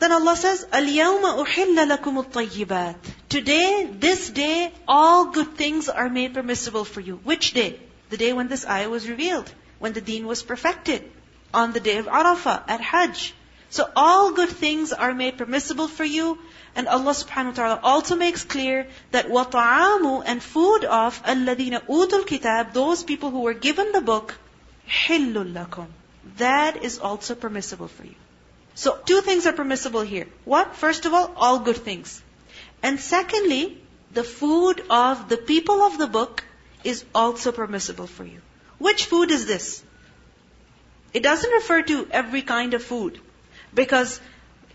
Then Allah says, الْيَوْمَ أُحِلَّ لَكُمُ الطَّيِّبَاتِ Today, this day, all good things are made permissible for you. Which day? The day when this ayah was revealed, when the deen was perfected, on the day of Arafah, at Hajj. So all good things are made permissible for you. And Allah subhanahu wa ta'ala also makes clear that وَطَعَامُ and food of الَّذِينَ أُوتُوا الْكِتَابِ Those people who were given the book, حِلٌّ لَكُمْ That is also permissible for you. So two things are permissible here. What? First of all, all good things. And secondly, the food of the people of the book is also permissible for you. Which food is this? It doesn't refer to every kind of food. Because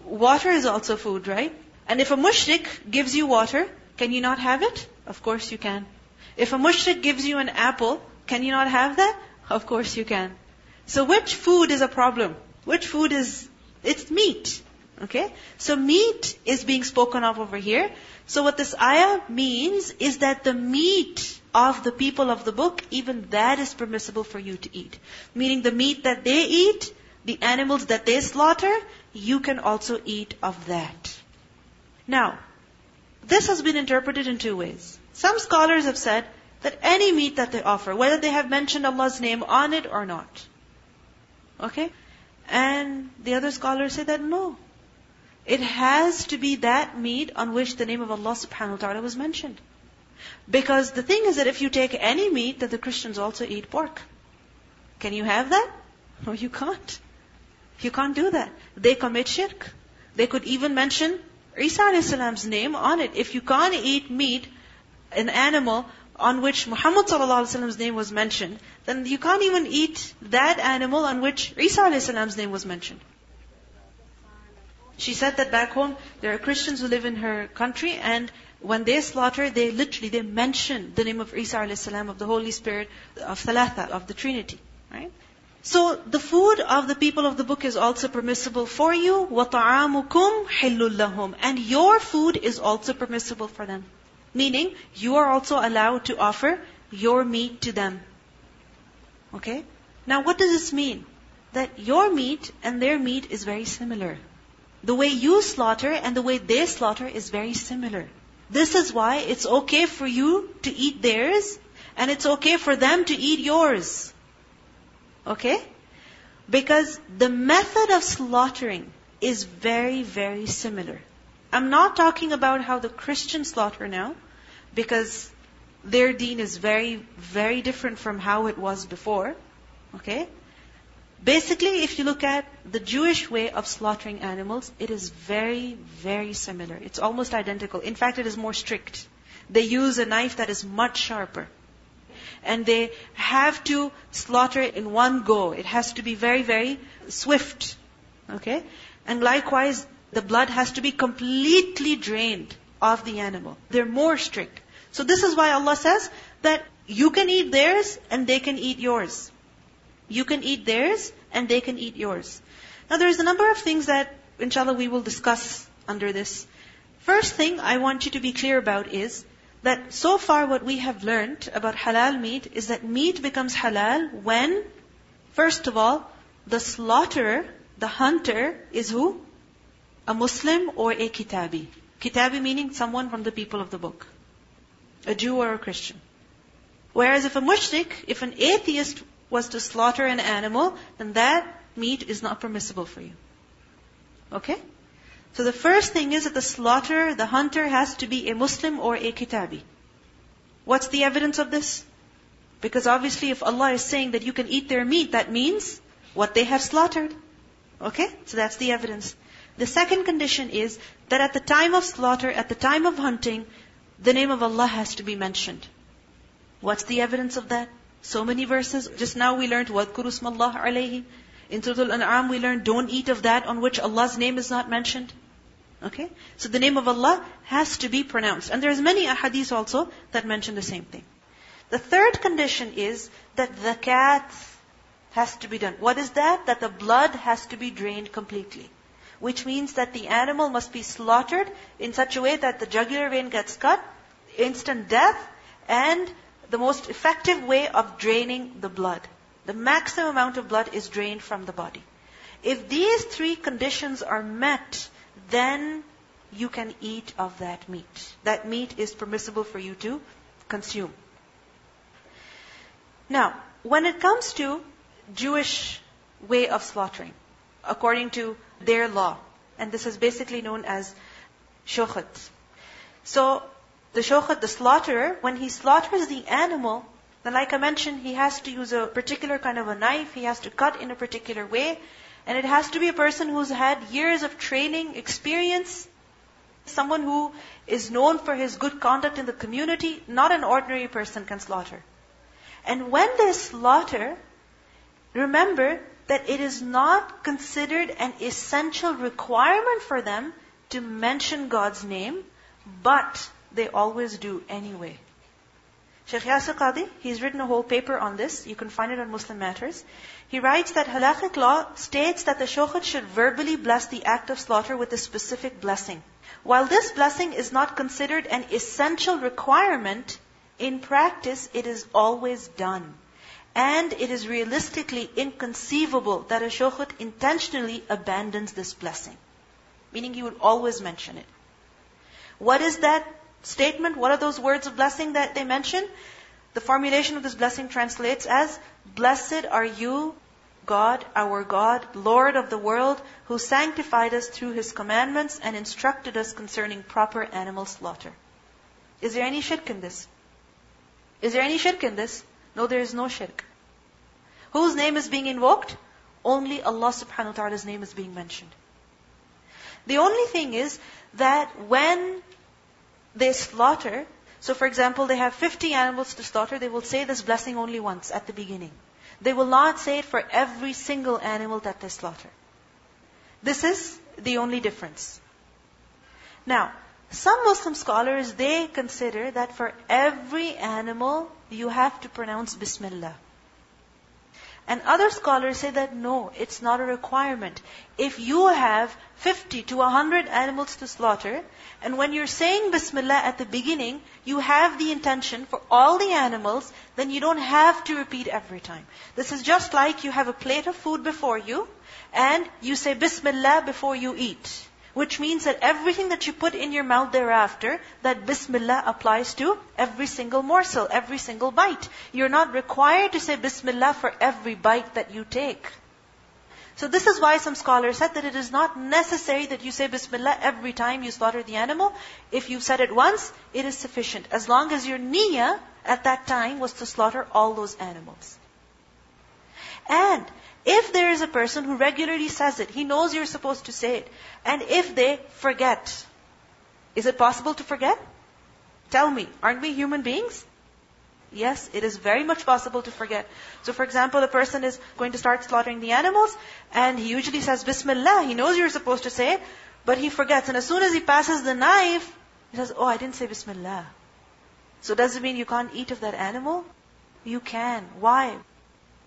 water is also food, right? And if a mushrik gives you water, can you not have it? Of course you can. If a mushrik gives you an apple, can you not have that? Of course you can. So which food is a problem? Which food is, it's meat. Okay? So meat is being spoken of over here. So what this ayah means is that the meat of the people of the book, even that is permissible for you to eat. Meaning the meat that they eat, the animals that they slaughter, you can also eat of that. Now, this has been interpreted in two ways. Some scholars have said that any meat that they offer, whether they have mentioned Allah's name on it or not. Okay? And the other scholars say that no. It has to be that meat on which the name of Allah subhanahu wa ta'ala was mentioned. Because the thing is that if you take any meat, that the Christians also eat pork. Can you have that? No, you can't. You can't do that. They commit shirk. They could even mention Isa name on it. If you can't eat meat, an animal on which Muhammad s.a.w.'s name was mentioned, then you can't even eat that animal on which Isa a.s. name was mentioned. She said that back home, there are Christians who live in her country, and when they slaughter, they literally, they mention the name of Isa a.s. of the Holy Spirit, of Thalatha, of the Trinity. Right? So the food of the people of the book is also permissible for you. وَطَعَامُكُمْ حِلٌّ لَهُمْ And your food is also permissible for them. Meaning, you are also allowed to offer your meat to them. Okay? Now what does this mean? That your meat and their meat is very similar. The way you slaughter and the way they slaughter is very similar. This is why it's okay for you to eat theirs, and it's okay for them to eat yours. Okay? Because the method of slaughtering is very, very similar. I'm not talking about how the Christians slaughter now, because their deen is very, very different from how it was before. Okay? Basically, if you look at the Jewish way of slaughtering animals, it is very, very similar. It's almost identical. In fact, it is more strict. They use a knife that is much sharper and they have to slaughter it in one go. It has to be very, very swift. Okay? And likewise, the blood has to be completely drained of the animal. They're more strict. So this is why Allah says that you can eat theirs and they can eat yours. You can eat theirs and they can eat yours. Now there's a number of things that inshallah we will discuss under this. First thing I want you to be clear about is that so far what we have learned about halal meat is that meat becomes halal when, first of all, the slaughterer, the hunter, is who? A Muslim or a kitabi. Kitabi meaning someone from the people of the book. A Jew or a Christian. Whereas if a mushrik, if an atheist was to slaughter an animal, then that meat is not permissible for you. Okay? So the first thing is that the slaughterer, the hunter has to be a Muslim or a Kitabi. What's the evidence of this? Because obviously if Allah is saying that you can eat their meat, that means what they have slaughtered. Okay? So that's the evidence. The second condition is that at the time of slaughter, at the time of hunting, the name of Allah has to be mentioned. What's the evidence of that? So many verses. Just now we learned, وَاذْكُرُوا اسْمَ اللَّهِ عَلَيْهِ in Surah Al-An'am we learned, don't eat of that on which Allah's name is not mentioned. Okay? So the name of Allah has to be pronounced. And there's many ahadith also that mention the same thing. The third condition is that the cat has to be done. What is that? That the blood has to be drained completely. Which means that the animal must be slaughtered in such a way that the jugular vein gets cut, instant death, and the most effective way of draining the blood. The maximum amount of blood is drained from the body. If these three conditions are met, then you can eat of that meat. That meat is permissible for you to consume. Now, when it comes to Jewish way of slaughtering, according to their law, and this is basically known as shochet. So, the shochet, the slaughterer, when he slaughters the animal, then like I mentioned, he has to use a particular kind of a knife, he has to cut in a particular way, and it has to be a person who's had years of training, experience, someone who is known for his good conduct in the community, not an ordinary person can slaughter. And when they slaughter, remember that it is not considered an essential requirement for them to mention God's name, but they always do anyway. Sheikh Yasir Qadhi, he's written a whole paper on this. You can find it on Muslim Matters. He writes that halakhic law states that the shochet should verbally bless the act of slaughter with a specific blessing. While this blessing is not considered an essential requirement, in practice it is always done. And it is realistically inconceivable that a shochet intentionally abandons this blessing. Meaning he would always mention it. What is that statement, what are those words of blessing that they mention? The formulation of this blessing translates as, Blessed are you, God, our God, Lord of the world, who sanctified us through His commandments and instructed us concerning proper animal slaughter. Is there any shirk in this? Is there any shirk in this? No, there is no shirk. Whose name is being invoked? Only Allah subhanahu wa ta'ala's name is being mentioned. The only thing is that when they slaughter, so for example, they have 50 animals to slaughter, they will say this blessing only once at the beginning. They will not say it for every single animal that they slaughter. This is the only difference. Now, some Muslim scholars, they consider that for every animal, you have to pronounce Bismillah. And other scholars say that no, it's not a requirement. If you have 50 to 100 animals to slaughter, and when you're saying Bismillah at the beginning, you have the intention for all the animals, then you don't have to repeat every time. This is just like you have a plate of food before you, and you say Bismillah before you eat. Which means that everything that you put in your mouth thereafter, that Bismillah applies to every single morsel, every single bite. You're not required to say Bismillah for every bite that you take. So this is why some scholars said that it is not necessary that you say Bismillah every time you slaughter the animal. If you've said it once, it is sufficient. As long as your niyyah at that time was to slaughter all those animals. And if there is a person who regularly says it, he knows you're supposed to say it, and if they forget, is it possible to forget? Tell me, aren't we human beings? Yes, it is very much possible to forget. So for example, a person is going to start slaughtering the animals, and he usually says Bismillah, he knows you're supposed to say it, but he forgets. And as soon as he passes the knife, he says, oh, I didn't say Bismillah. So does it mean you can't eat of that animal? You can. Why?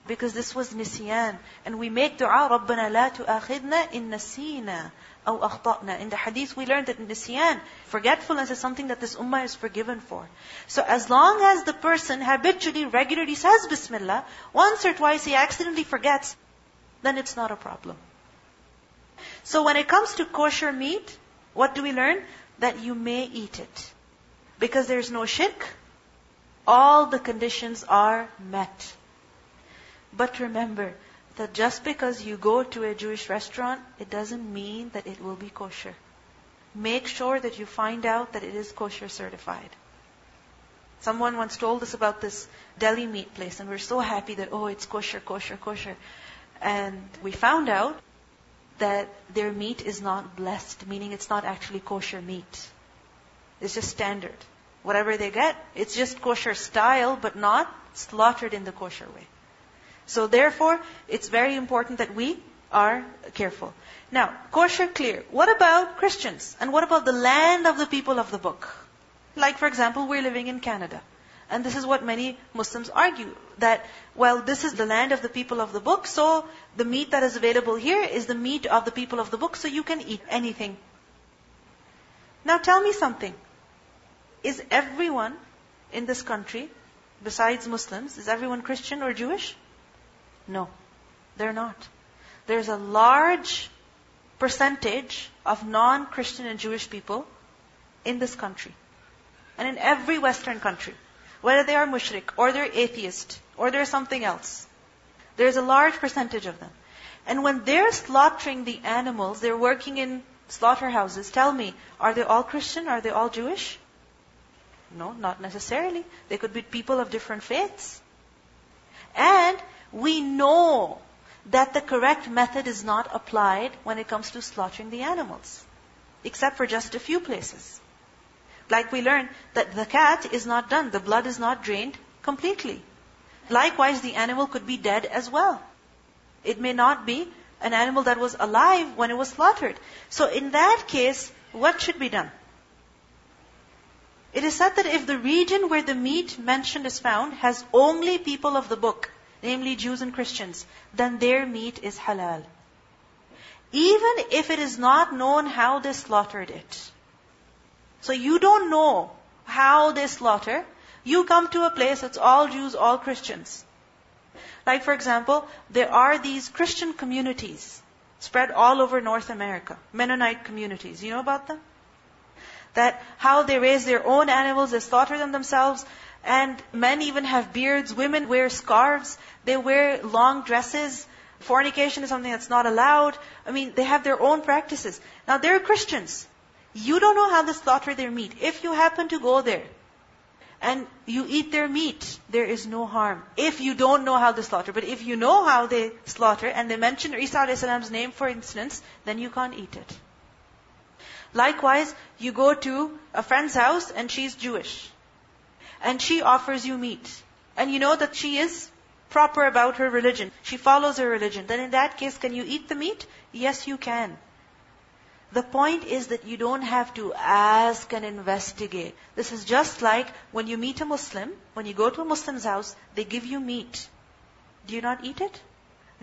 Because this was nisyan. And we make dua, رَبَّنَا لَا تُؤَخِذْنَا إِن نَسِينَا أَوْ أَخْطَأْنَا In the hadith we learned that nisyan, forgetfulness is something that this ummah is forgiven for. So as long as the person habitually, regularly says Bismillah, once or twice he accidentally forgets, then it's not a problem. So when it comes to kosher meat, what do we learn? That you may eat it. Because there's no shirk, all the conditions are met. But remember that just because you go to a Jewish restaurant, it doesn't mean that it will be kosher. Make sure that you find out that it is kosher certified. Someone once told us about this deli meat place, and we're so happy that, oh, it's kosher, kosher, kosher. And we found out that their meat is not blessed, meaning it's not actually kosher meat. It's just standard. Whatever they get, it's just kosher style, but not slaughtered in the kosher way. So therefore, it's very important that we are careful. Now, kosher clear. What about Christians? And what about the land of the people of the book? Like, for example, we're living in Canada. And this is what many Muslims argue. That, well, this is the land of the people of the book, so the meat that is available here is the meat of the people of the book, so you can eat anything. Now tell me something. Is everyone in this country, besides Muslims, is everyone Christian or Jewish? No, they're not. There's a large percentage of non-Christian and Jewish people in this country. And in every Western country. Whether they are mushrik, or they're atheist, or they're something else. There's a large percentage of them. And when they're slaughtering the animals, they're working in slaughterhouses. Tell me, are they all Christian? Are they all Jewish? No, not necessarily. They could be people of different faiths. And we know that the correct method is not applied when it comes to slaughtering the animals, except for just a few places. Like we learned that zakat is not done, the blood is not drained completely. Likewise, the animal could be dead as well. It may not be an animal that was alive when it was slaughtered. So in that case, what should be done? It is said that if the region where the meat mentioned is found has only people of the book, namely Jews and Christians, then their meat is halal. Even if it is not known how they slaughtered it. So you don't know how they slaughter. You come to a place that's all Jews, all Christians. Like for example, there are these Christian communities spread all over North America. Mennonite communities. You know about them? That how they raise their own animals, they slaughter them themselves, and men even have beards, women wear scarves, they wear long dresses, fornication is something that's not allowed. I mean, they have their own practices. Now they're Christians. You don't know how they slaughter their meat. If you happen to go there, and you eat their meat, there is no harm. If you don't know how they slaughter. But if you know how they slaughter, and they mention Isa name for instance, then you can't eat it. Likewise, you go to a friend's house and she's Jewish. And she offers you meat. And you know that she is proper about her religion. She follows her religion. Then in that case, can you eat the meat? Yes, you can. The point is that you don't have to ask and investigate. This is just like when you meet a Muslim, when you go to a Muslim's house, they give you meat. Do you not eat it?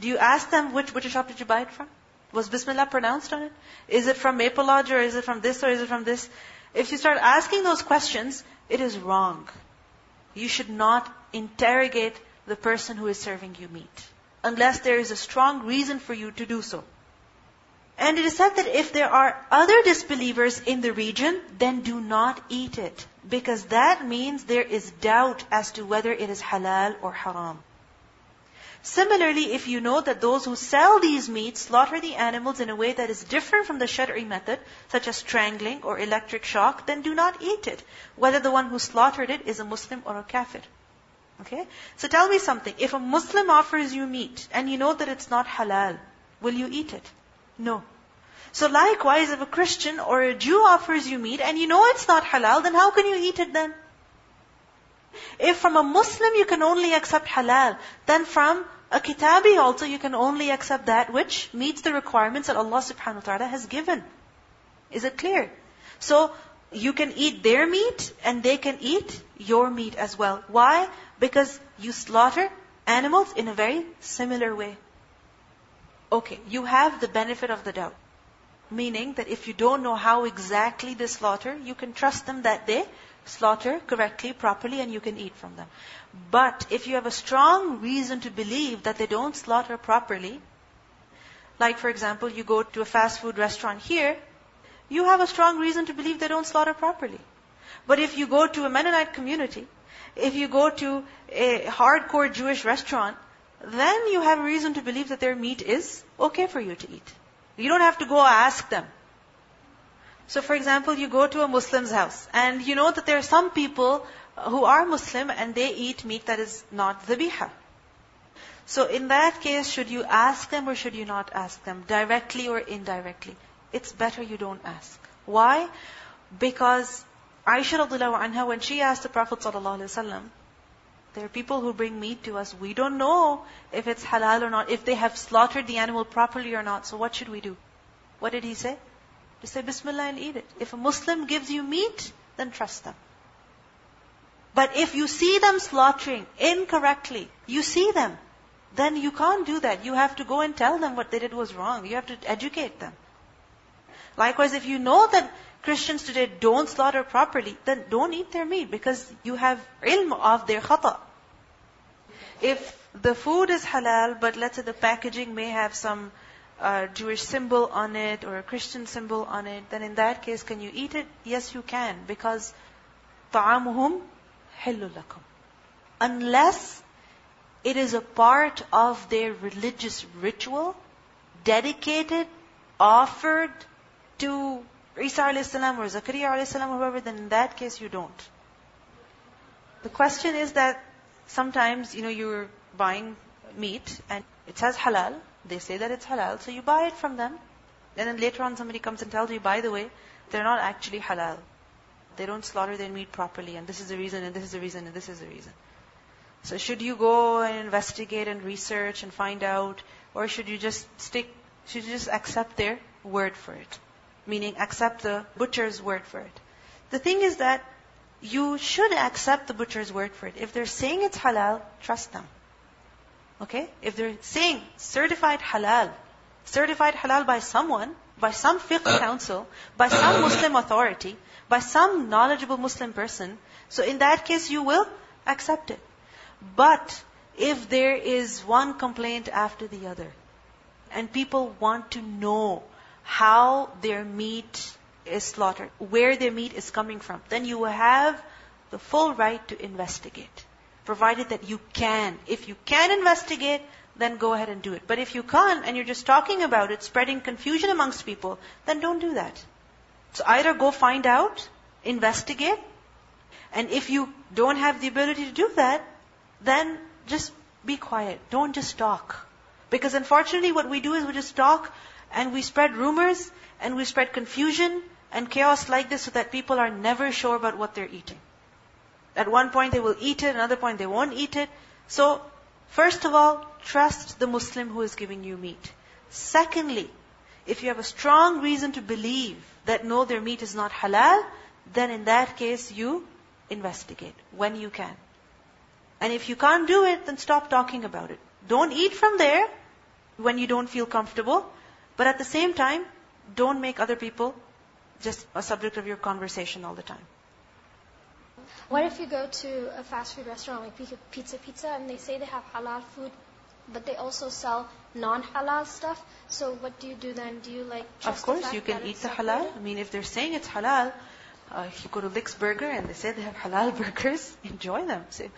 Do you ask them which butcher shop did you buy it from? Was Bismillah pronounced on it? Is it from Maple Lodge or is it from this or is it from this? If you start asking those questions, it is wrong. You should not interrogate the person who is serving you meat. Unless there is a strong reason for you to do so. And it is said that if there are other disbelievers in the region, then do not eat it. Because that means there is doubt as to whether it is halal or haram. Similarly, if you know that those who sell these meats slaughter the animals in a way that is different from the Shari'i method, such as strangling or electric shock, then do not eat it, whether the one who slaughtered it is a Muslim or a kafir. Okay? So tell me something. If a Muslim offers you meat and you know that it's not halal, will you eat it? No. So likewise, if a Christian or a Jew offers you meat and you know it's not halal, then how can you eat it then? If from a Muslim you can only accept halal, then from a kitabi also you can only accept that which meets the requirements that Allah subhanahu wa ta'ala has given. Is it clear? So, you can eat their meat and they can eat your meat as well. Why? Because you slaughter animals in a very similar way. Okay, you have the benefit of the doubt. Meaning that if you don't know how exactly they slaughter, you can trust them that they slaughter correctly, properly, and you can eat from them. But if you have a strong reason to believe that they don't slaughter properly, like for example, you go to a fast food restaurant here, you have a strong reason to believe they don't slaughter properly. But if you go to a Mennonite community, if you go to a hardcore Jewish restaurant, then you have a reason to believe that their meat is okay for you to eat. You don't have to go ask them. So for example, you go to a Muslim's house and you know that there are some people who are Muslim and they eat meat that is not dhabiha. So in that case, should you ask them or should you not ask them? Directly or indirectly? It's better you don't ask. Why? Because Aisha radiallahu anha, when she asked the Prophet there are people who bring meat to us. We don't know if it's halal or not, if they have slaughtered the animal properly or not. So what should we do? What did he say? To say Bismillah and eat it. If a Muslim gives you meat, then trust them. But if you see them slaughtering incorrectly, you see them, then you can't do that. You have to go and tell them what they did was wrong. You have to educate them. Likewise, if you know that Christians today don't slaughter properly, then don't eat their meat because you have ilm of their khata. If the food is halal, but let's say the packaging may have some a Jewish symbol on it or a Christian symbol on it, then in that case, can you eat it? Yes, you can, because طَعَامُهُمْ حِلُّ لَكُمْ Unless it is a part of their religious ritual, dedicated, offered to Isa a.s. or Zakaria a.s. or whoever, then in that case you don't. The question is that sometimes, you know, you're buying meat and it says halal. they say that it's halal, so you buy it from them. And then later on somebody comes and tells you, by the way, they're not actually halal. They don't slaughter their meat properly, and this is the reason, and this is the reason, and this is the reason. So should you go and investigate and research and find out, or should you just stick, should you just accept their word for it? Meaning accept the butcher's word for it. The thing is that you should accept the butcher's word for it. If they're saying it's halal, trust them. Okay? If they're saying certified halal, certified halal by someone, by some fiqh uh. council, by some uh. Muslim authority, by some knowledgeable Muslim person, so in that case you will accept it. But if there is one complaint after the other, and people want to know how their meat is slaughtered, where their meat is coming from, then you have the full right to investigate. Provided that you can. If you can investigate, then go ahead and do it. But if you can't and you're just talking about it, spreading confusion amongst people, then don't do that. So either go find out, investigate, and if you don't have the ability to do that, then just be quiet. Don't just talk. Because unfortunately what we do is we just talk and we spread rumors and we spread confusion and chaos like this so that people are never sure about what they're eating. At one point they will eat it, another point they won't eat it. So, first of all, trust the Muslim who is giving you meat. Secondly, if you have a strong reason to believe that no, their meat is not halal, then in that case you investigate when you can. And if you can't do it, then stop talking about it. Don't eat from there when you don't feel comfortable. But at the same time, don't make other people just a subject of your conversation all the time. What if you go to a fast food restaurant like Pizza Pizza and they say they have halal food, but they also sell non-halal stuff? So what do you do then? Do you like? Of course, you can eat the halal. I mean, if they're saying it's halal, uh, if you go to Lick's Burger and they say they have halal burgers, enjoy them. Say,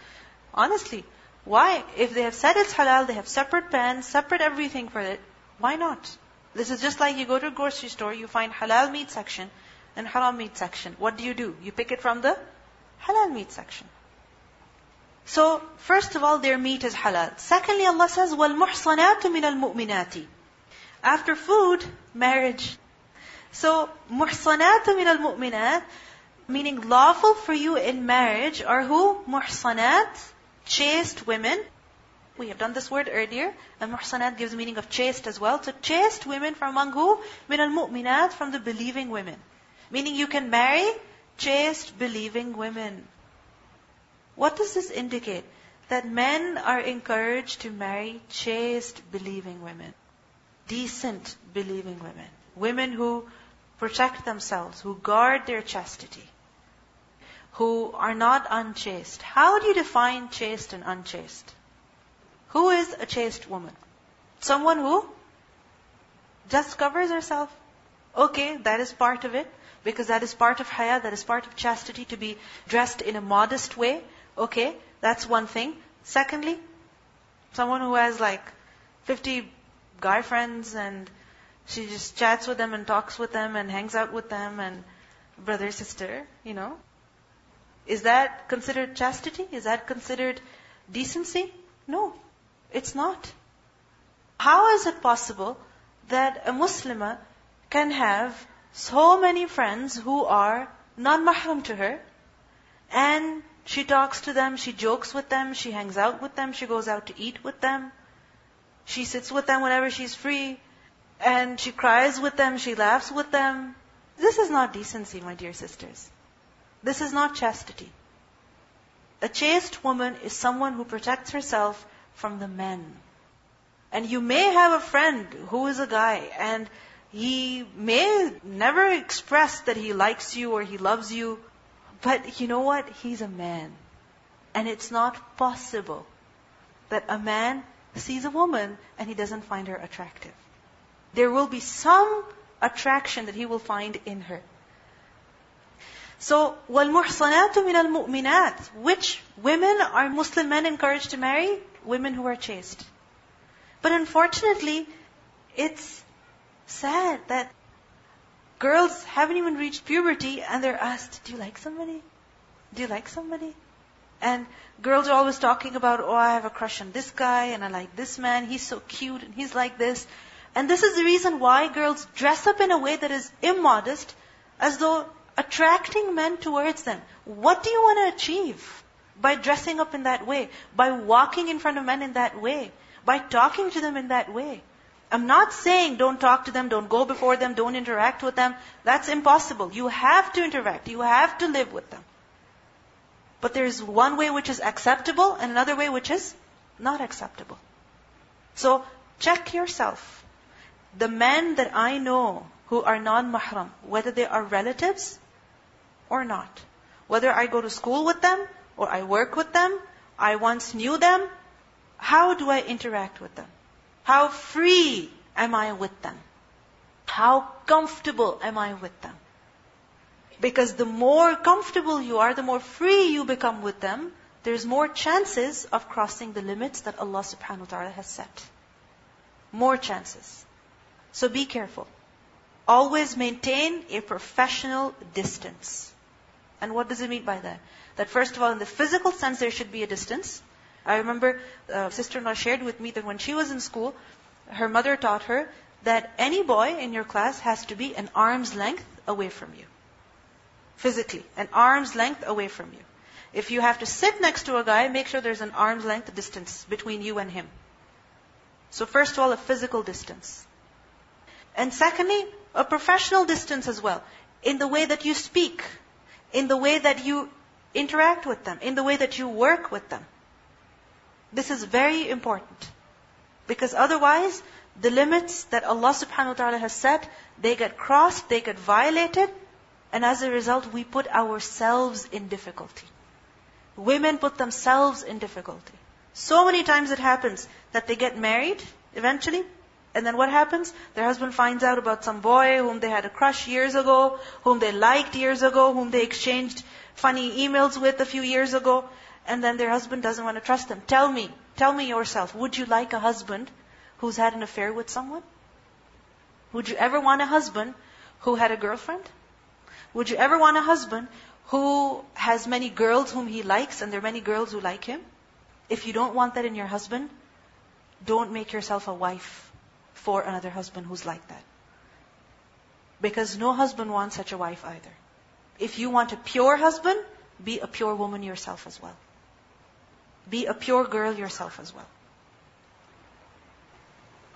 honestly, why? If they have said it's halal, they have separate pans, separate everything for it. Why not? This is just like you go to a grocery store, you find halal meat section and haram meat section. What do you do? You pick it from the halal meat section. So, first of all, their meat is halal. Secondly, Allah says, وَالْمُحْصَنَاتُ مِنَ الْمُؤْمِنَاتِ After food, marriage. So, muhsanat min al-mu'minat, meaning lawful for you in marriage are who? Muhsanat, chaste women. We have done this word earlier. And muhsanat gives the meaning of chaste as well. So chaste women from among who? Min al-mu'minat, from the believing women. Meaning you can marry chaste, believing women. What does this indicate? That men are encouraged to marry chaste, believing women. Decent, believing women. Women who protect themselves, who guard their chastity, who are not unchaste. How do you define chaste and unchaste? Who is a chaste woman? Someone who just covers herself. Okay, that is part of it. Because that is part of haya, that is part of chastity to be dressed in a modest way. Okay, that's one thing. Secondly, someone who has like 50 guy friends and she just chats with them and talks with them and hangs out with them and brother, sister, you know. Is that considered chastity? Is that considered decency? No, it's not. How is it possible that a Muslimah can have so many friends who are non-mahram to her and she talks to them, she jokes with them, she hangs out with them, she goes out to eat with them, she sits with them whenever she's free, and she cries with them, she laughs with them. This is not decency, my dear sisters. This is not chastity. A chaste woman is someone who protects herself from the men. And you may have a friend who is a guy, and he may never express that he likes you or he loves you, but you know what? He's a man. And it's not possible that a man sees a woman and he doesn't find her attractive. There will be some attraction that he will find in her. So, وَالْمُحْصَنَاتُ مِنَ الْمُؤْمِنَاتِ Which women are Muslim men encouraged to marry? Women who are chaste. But unfortunately, it's sad that girls haven't even reached puberty and they're asked, do you like somebody? Do you like somebody? And girls are always talking about, oh, I have a crush on this guy and I like this man. He's so cute and he's like this. And this is the reason why girls dress up in a way that is immodest as though attracting men towards them. What do you want to achieve by dressing up in that way? By walking in front of men in that way? By talking to them in that way? I'm not saying don't talk to them, don't go before them, don't interact with them. That's impossible. You have to interact. You have to live with them. But there's one way which is acceptable and another way which is not acceptable. So check yourself. The men that I know who are non-mahram, whether they are relatives or not. Whether I go to school with them or I work with them, I once knew them, how do I interact with them? How free am I with them? How comfortable am I with them? Because the more comfortable you are, the more free you become with them, there's more chances of crossing the limits that Allah subhanahu wa ta'ala has set. More chances. So be careful. Always maintain a professional distance. And what does it mean by that? That first of all, in the physical sense, there should be a distance. I remember uh, sister-in-law shared with me that when she was in school, her mother taught her that any boy in your class has to be an arm's length away from you. Physically, an arm's length away from you. If you have to sit next to a guy, make sure there's an arm's length distance between you and him. So first of all, a physical distance. And secondly, a professional distance as well. In the way that you speak, in the way that you interact with them, in the way that you work with them. This is very important. Because otherwise, the limits that Allah subhanahu wa ta'ala has set, they get crossed, they get violated, and as a result, we put ourselves in difficulty. Women put themselves in difficulty. So many times it happens that they get married eventually, and then what happens? Their husband finds out about some boy whom they had a crush years ago, whom they liked years ago, whom they exchanged funny emails with a few years ago, and then their husband doesn't want to trust them. Tell me, tell me yourself, would you like a husband who's had an affair with someone? Would you ever want a husband who had a girlfriend? Would you ever want a husband who has many girls whom he likes and there are many girls who like him? If you don't want that in your husband, don't make yourself a wife for another husband who's like that. Because no husband wants such a wife either. If you want a pure husband, be a pure woman yourself as well. Be a pure girl yourself as well.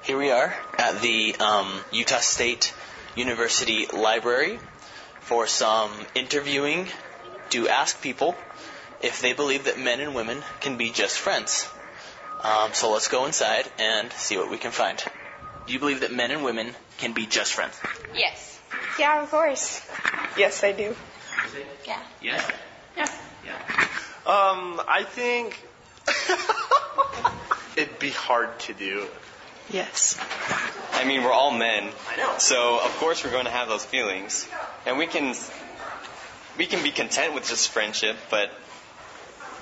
Here we are at the um, Utah State University Library for some interviewing to ask people if they believe that men and women can be just friends. Um, so let's go inside and see what we can find. Do you believe that men and women can be just friends? Yes. Yeah, of course. Yes, I do. Yeah. Yes. Yeah. Yeah. Um, I think it'd be hard to do. Yes. I mean, we're all men. I know. So of course we're going to have those feelings, and we can we can be content with just friendship, but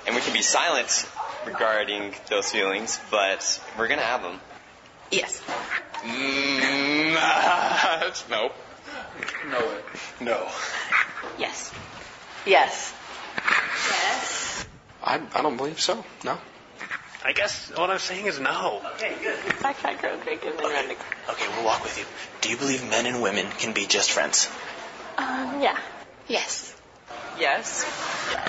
and we can be silent regarding those feelings, but we're gonna have them. Yes. Mm, nope. No. No. Yes. Yes. Yes. I, I don't believe so. No. I guess what I'm saying is no. Okay, good. Backpack road bacon and running. Okay, we'll walk with you. Do you believe men and women can be just friends? Um, yeah. Yes. Yes.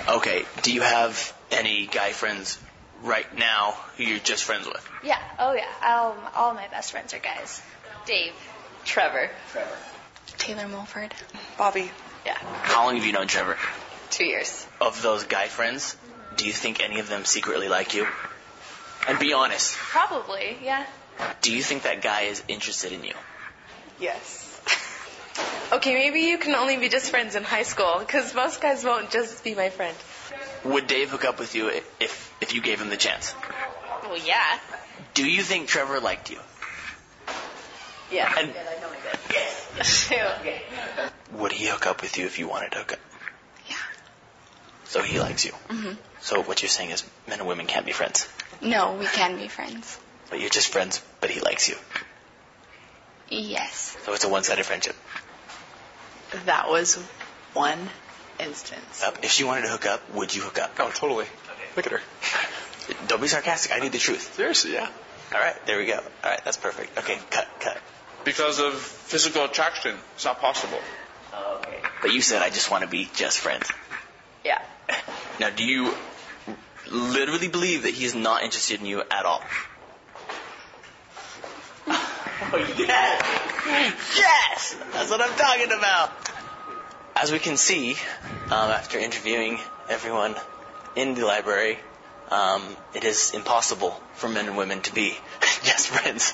Okay, do you have any guy friends right now who you're just friends with? Yeah. Oh yeah. Um, all my best friends are guys. Dave. Trevor. Trevor. Taylor Mulford. Bobby. Yeah. How long have you known Trevor? Two years. Of those guy friends, do you think any of them secretly like you? And be honest, Probably. Yeah. do you think that guy is interested in you? Yes. okay, maybe you can only be just friends in high school, because most guys won't just be my friend. Would Dave hook up with you if if you gave him the chance? Well, yeah. Do you think Trevor liked you? Yeah. And I know my bit. would he hook up with you if you wanted to hook up? Yeah. So he likes you. hmm So what you're saying is men and women can't be friends. No, we can be friends. But you're just friends, but he likes you. Yes. So it's a one-sided friendship. That was one instance. Uh, if she wanted to hook up, would you hook up? Oh, totally. Look at her. Don't be sarcastic. I need the truth. Seriously, yeah. All right, there we go. All right, that's perfect. Okay, cut, cut. Because of physical attraction. It's not possible. Okay. But you said I just want to be just friends. Now, do you literally believe that he is not interested in you at all? Oh, yes! Yes! That's what I'm talking about! As we can see, um, after interviewing everyone in the library, um, it is impossible for men and women to be just friends.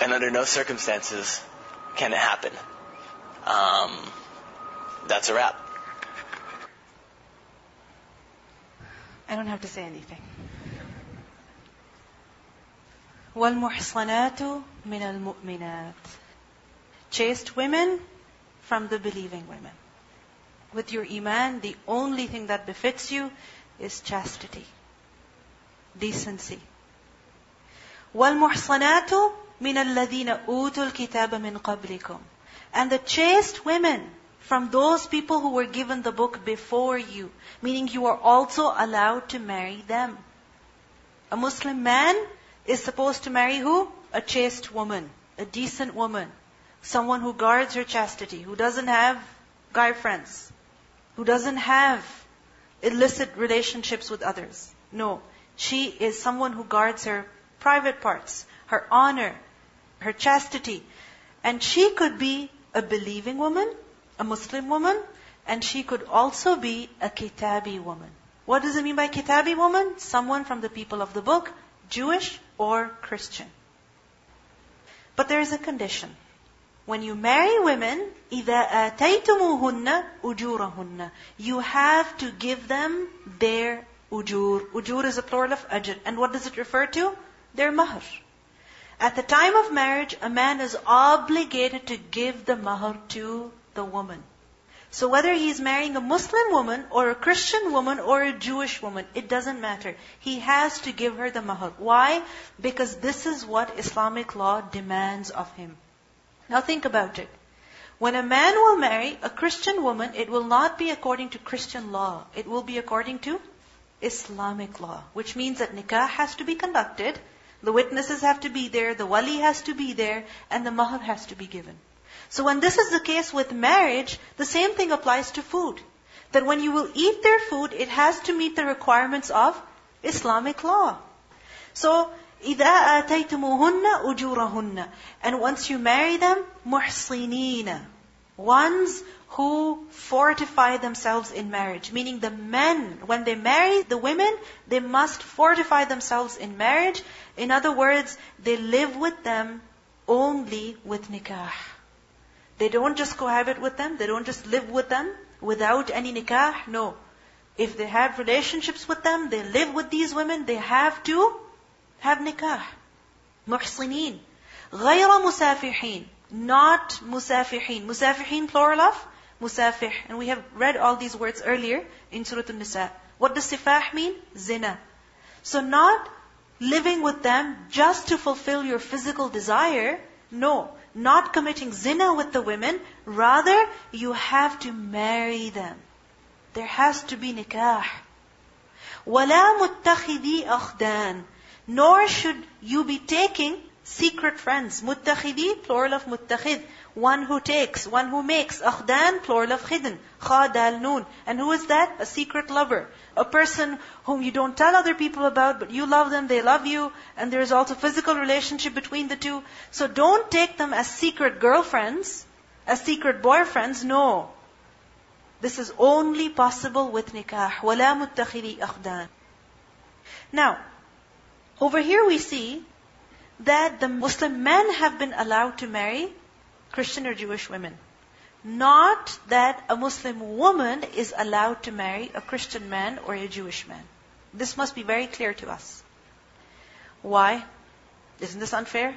And under no circumstances can it happen. Um, that's a wrap. I don't have to say anything. والمحصنات من المؤمنات Chaste women from the believing women. With your iman, the only thing that befits you is chastity, decency. والمحصنات من الذين أوتوا الكتاب من قبلكم And the chaste women from those people who were given the book before you, meaning you are also allowed to marry them. A Muslim man is supposed to marry who? A chaste woman, a decent woman, someone who guards her chastity, who doesn't have guy friends, who doesn't have illicit relationships with others. No, she is someone who guards her private parts, her honor, her chastity. And she could be a believing woman, a Muslim woman, and she could also be a Kitabi woman. What does it mean by Kitabi woman? Someone from the people of the book, Jewish or Christian. But there is a condition. When you marry women, إِذَا آتَيْتُمُوهُنَّ أُجُورَهُنَّ You have to give them their ujur. Ujur is a plural of ajr. And what does it refer to? Their mahr. At the time of marriage, a man is obligated to give the mahr to the woman. So whether he's marrying a Muslim woman or a Christian woman or a Jewish woman, it doesn't matter. He has to give her the mahr. Why? Because this is what Islamic law demands of him. Now think about it. When a man will marry a Christian woman, it will not be according to Christian law. It will be according to Islamic law, which means that nikah has to be conducted, the witnesses have to be there, the wali has to be there, and the mahr has to be given. So when this is the case with marriage, the same thing applies to food. That when you will eat their food, it has to meet the requirements of Islamic law. So, إِذَا آتَيْتُمُوهُنَّ أُجُورَهُنَّ And once you marry them, مُحْصِنِينَ Ones who fortify themselves in marriage. Meaning the men, when they marry the women, they must fortify themselves in marriage. In other words, they live with them only with nikah. They don't just cohabit with them, they don't just live with them without any nikah, no. If they have relationships with them, they live with these women, they have to have nikah. Muhsineen. غير مسافحين. Not musafihin. Musafihin plural of musafih. And we have read all these words earlier in Surah An-Nisa. What does sifah mean? Zina. So not living with them just to fulfill your physical desire. No. Not committing zina with the women. Rather, you have to marry them. There has to be nikah. وَلَا مُتَّخِذِي أَخْدَانٍ Nor should you be taking secret friends. Muttakhidi, plural of muttakhid. One who takes, one who makes. Akhdan, plural of khidn. Khadal noon. And who is that? A secret lover. A person whom you don't tell other people about, but you love them, they love you, and there is also physical relationship between the two. So don't take them as secret girlfriends, as secret boyfriends, no. This is only possible with nikah. وَلَا مُتَّخِذِي أَخْدَانٍ Now, over here we see that the Muslim men have been allowed to marry Christian or Jewish women. Not that a Muslim woman is allowed to marry a Christian man or a Jewish man. This must be very clear to us. Why? Isn't this unfair?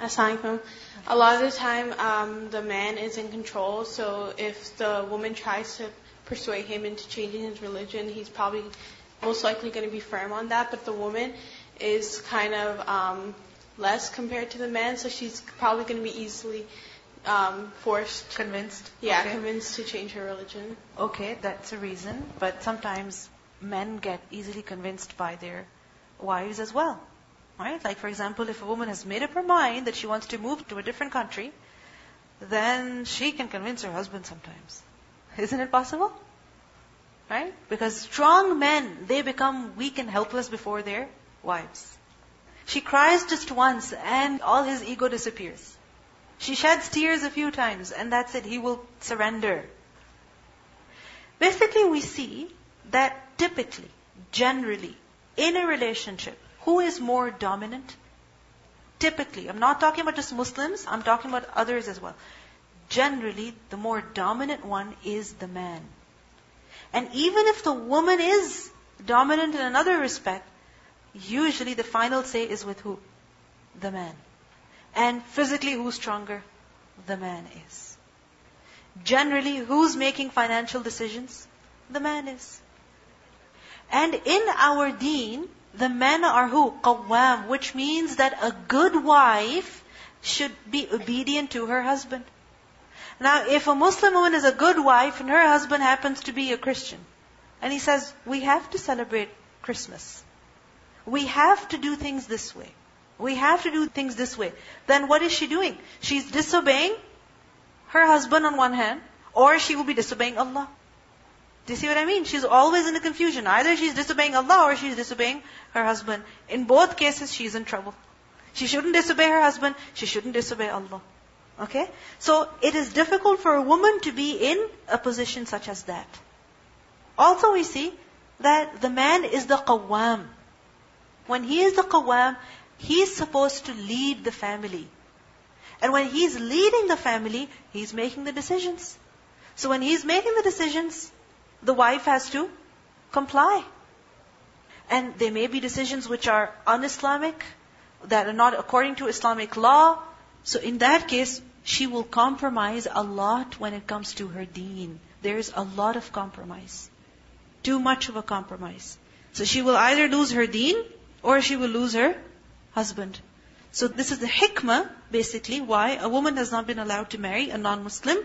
Assalamualaikum. A lot of the time, um, the man is in control. So if the woman tries to persuade him into changing his religion, he's probably most likely going to be firm on that. But the woman is kind of um, less compared to the man, so she's probably going to be easily um, forced, convinced. Yeah, Okay. convinced to change her religion. Okay, that's a reason. But sometimes men get easily convinced by their wives as well. Right? Like, for example, if a woman has made up her mind that she wants to move to a different country, then she can convince her husband sometimes. Isn't it possible? Right? Because strong men, they become weak and helpless before their wives. She cries just once and all his ego disappears. She sheds tears a few times and that's it. He will surrender. Basically, we see that typically, generally, in a relationship, who is more dominant? Typically, I'm not talking about just Muslims, I'm talking about others as well. Generally, the more dominant one is the man. And even if the woman is dominant in another respect, usually the final say is with who? The man. And physically, who's stronger? The man is. Generally, who's making financial decisions? The man is. And in our deen, the men are who? Qawwam, which means that a good wife should be obedient to her husband. Now, if a Muslim woman is a good wife and her husband happens to be a Christian, and he says, we have to celebrate Christmas. We have to do things this way. We have to do things this way. Then what is she doing? She's disobeying her husband on one hand, or she will be disobeying Allah. Do you see what I mean? She's always in a confusion. Either she's disobeying Allah or she's disobeying her husband. In both cases, she's in trouble. She shouldn't disobey her husband. She shouldn't disobey Allah. Okay? So, it is difficult for a woman to be in a position such as that. Also we see that the man is the qawwam. When he is the qawwam, he's supposed to lead the family. And when he's leading the family, he's making the decisions. So when he's making the decisions, the wife has to comply. And there may be decisions which are un-Islamic, that are not according to Islamic law. So in that case, she will compromise a lot when it comes to her deen. There's a lot of compromise. Too much of a compromise. So she will either lose her deen, or she will lose her husband. So this is the hikmah, basically, why a woman has not been allowed to marry a non-Muslim.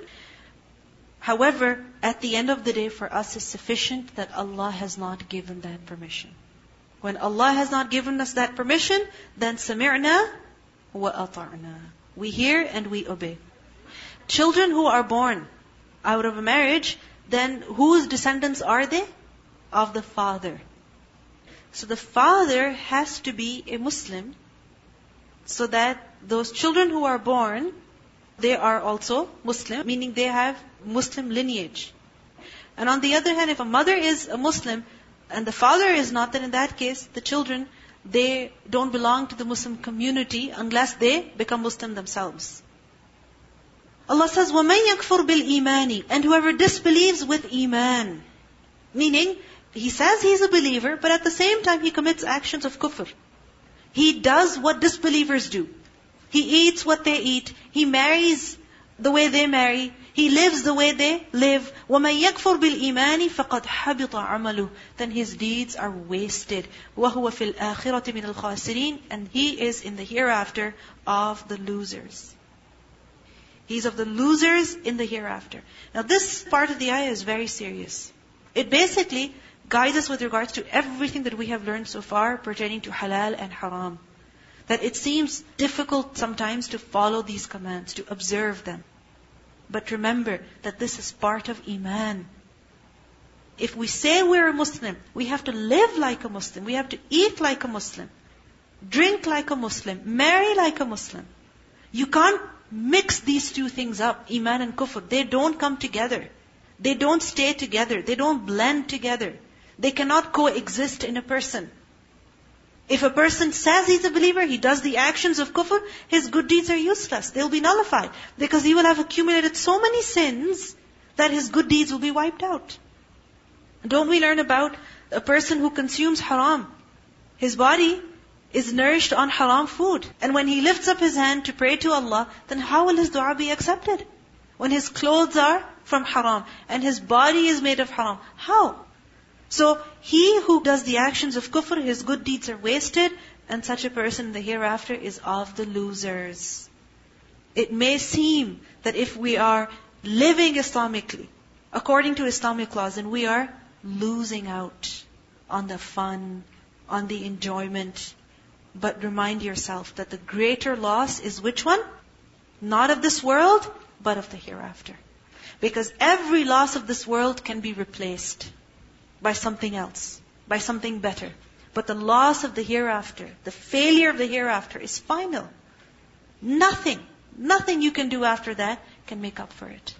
However, at the end of the day, for us is sufficient that Allah has not given that permission. When Allah has not given us that permission, then sami'na wa ata'na. We hear and we obey. Children who are born out of a marriage, then whose descendants are they? Of the father. So the father has to be a Muslim so that those children who are born, they are also Muslim, meaning they have Muslim lineage. And on the other hand, if a mother is a Muslim and the father is not, then in that case, the children, they don't belong to the Muslim community unless they become Muslim themselves. Allah says, وَمَن يَكْفُرْ بِالْإِيمَانِ And whoever disbelieves with Iman. Meaning, he says he's a believer, but at the same time he commits actions of kufr. He does what disbelievers do. He eats what they eat. He marries the way they marry. He lives the way they live. وَمَن يَكْفُرْ بِالْإِيمَانِ فَقَدْ حَبِطَ عَمَلُهُ Then his deeds are wasted. وَهُوَ فِي الْآخِرَةِ مِنَ الْخَاسِرِينَ And he is in the hereafter of the losers. He's of the losers in the hereafter. Now this part of the ayah is very serious. It basically guides us with regards to everything that we have learned so far pertaining to halal and haram. That it seems difficult sometimes to follow these commands, to observe them. But remember that this is part of Iman. If we say we're a Muslim, we have to live like a Muslim. We have to eat like a Muslim. Drink like a Muslim. Marry like a Muslim. You can't mix these two things up, Iman and Kufr. They don't come together. They don't stay together. They don't blend together. They cannot coexist in a person. If a person says he's a believer, he does the actions of kufr, his good deeds are useless. They'll be nullified. Because he will have accumulated so many sins that his good deeds will be wiped out. Don't we learn about a person who consumes haram? His body is nourished on haram food. And when he lifts up his hand to pray to Allah, then how will his dua be accepted? When his clothes are from haram and his body is made of haram. How? So he who does the actions of kufr, his good deeds are wasted, and such a person in the hereafter is of the losers. It may seem that if we are living Islamically, according to Islamic laws, then we are losing out on the fun, on the enjoyment. But remind yourself that the greater loss is which one? Not of this world, but of the hereafter. Because every loss of this world can be replaced by something else, by something better. But the loss of the hereafter, the failure of the hereafter is final. Nothing, nothing you can do after that can make up for it.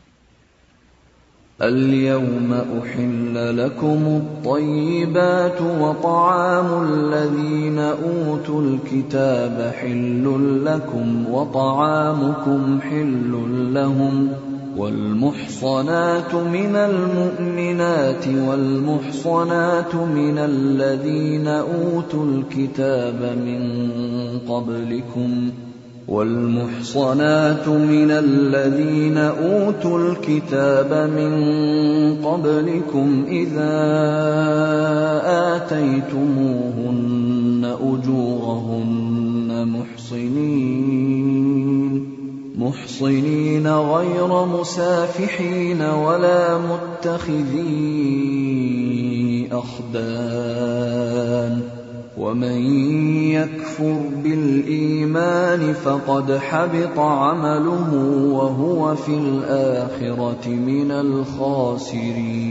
اليوم أحل لكم الطيبات وطعام الذين أوتوا الكتاب حل لكم وطعامكم حل لهم والمحصنات من المؤمنات والمحصنات من الذين أوتوا الكتاب من قبلكم ۖ والمحصنات من الذين أوتوا الكتاب من قبلكم إذا آتيتموهن أجورهن محصنين. محصنين غير مسافحين ولا متخذي أخدان. ومن يكفر بالإيمان فقد حبط عمله وهو في الآخرة من الخاسرين.